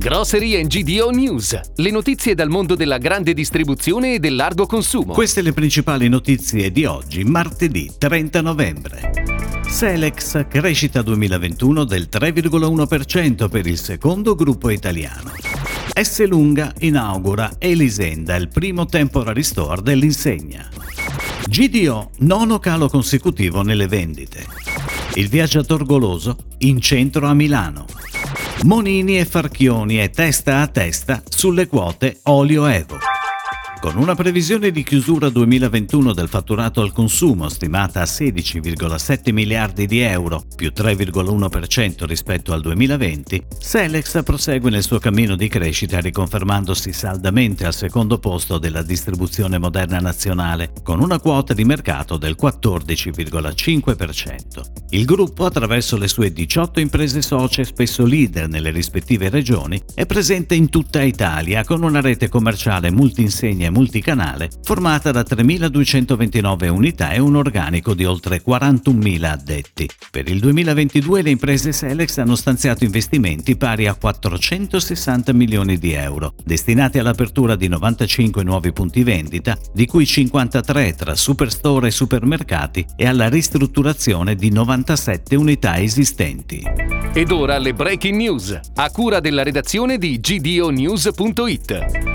Grocery GDO News, le notizie dal mondo della grande distribuzione e del largo consumo. Queste le principali notizie di oggi, martedì 30 novembre. Selex crescita 2021 del 3,1% per il secondo gruppo italiano. S. Lunga inaugura Elisenda, il primo temporary store dell'insegna. GDO, nono calo consecutivo nelle vendite. Il viaggiator goloso in centro a Milano. Monini e Farchioni e testa a testa sulle quote Olio Evo. Con una previsione di chiusura 2021 del fatturato al consumo stimata a 16,7 miliardi di euro, più 3,1% rispetto al 2020, Selex prosegue nel suo cammino di crescita riconfermandosi saldamente al secondo posto della distribuzione moderna nazionale, con una quota di mercato del 14,5%. Il gruppo, attraverso le sue 18 imprese socie spesso leader nelle rispettive regioni, è presente in tutta Italia con una rete commerciale multinsegna multicanale formata da 3.229 unità e un organico di oltre 41.000 addetti. Per il 2022 le imprese Selex hanno stanziato investimenti pari a 460 milioni di euro, destinati all'apertura di 95 nuovi punti vendita, di cui 53 tra superstore e supermercati e alla ristrutturazione di 97 unità esistenti. Ed ora le breaking news, a cura della redazione di gdonews.it.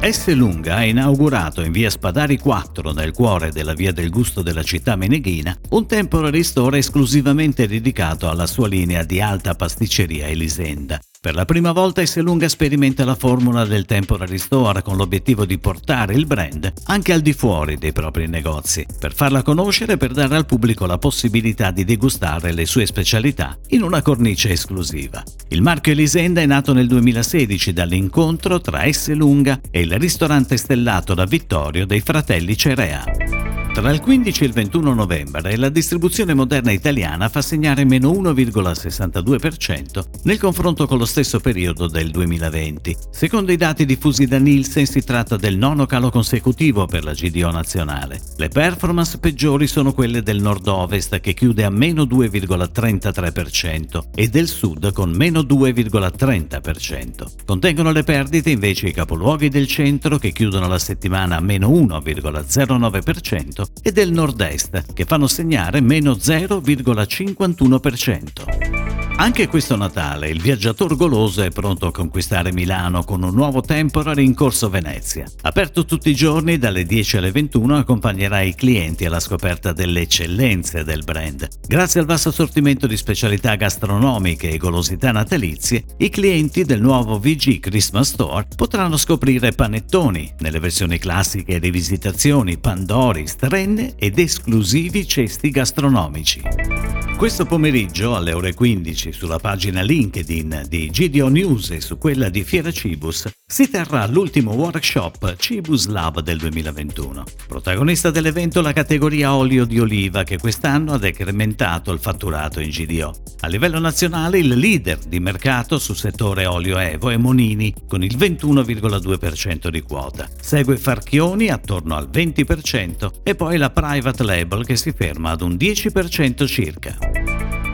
S. Lunga ha inaugurato in via Spadari 4, nel cuore della via del gusto della città meneghina, un temporary store esclusivamente dedicato alla sua linea di alta pasticceria Elisenda. Per la prima volta Esselunga sperimenta la formula del temporary store con l'obiettivo di portare il brand anche al di fuori dei propri negozi, per farla conoscere e per dare al pubblico la possibilità di degustare le sue specialità in una cornice esclusiva. Il marchio Elisenda è nato nel 2016 dall'incontro tra Esselunga e il ristorante stellato da Vittorio dei fratelli Cerea. Tra il 15 e il 21 novembre la distribuzione moderna italiana fa segnare meno 1,62% nel confronto con lo stesso periodo del 2020. Secondo i dati diffusi da Nielsen si tratta del nono calo consecutivo per la GDO nazionale. Le performance peggiori sono quelle del nord-ovest che chiude a meno 2,33% e del sud con meno 2,30%. Contengono le perdite invece i capoluoghi del centro che chiudono la settimana a meno 1,09% e del nord-est, che fanno segnare meno 0,51%. Anche questo Natale il viaggiatore goloso è pronto a conquistare Milano con un nuovo temporary in corso Venezia. Aperto tutti i giorni dalle 10 alle 21 accompagnerà i clienti alla scoperta delle eccellenze del brand. Grazie al vasto assortimento di specialità gastronomiche e golosità natalizie, i clienti del nuovo VG Christmas Store potranno scoprire panettoni nelle versioni classiche e rivisitazioni, pandori, strenne ed esclusivi cesti gastronomici. Questo pomeriggio alle ore 15 sulla pagina LinkedIn di GDO News e su quella di Fiera Cibus si terrà l'ultimo workshop Cibus Lab del 2021. Protagonista dell'evento la categoria olio di oliva che quest'anno ha decrementato il fatturato in GDO. A livello nazionale il leader di mercato sul settore olio Evo è Monini con il 21,2% di quota. Segue Farchioni attorno al 20% e poi la private label che si ferma ad un 10% circa.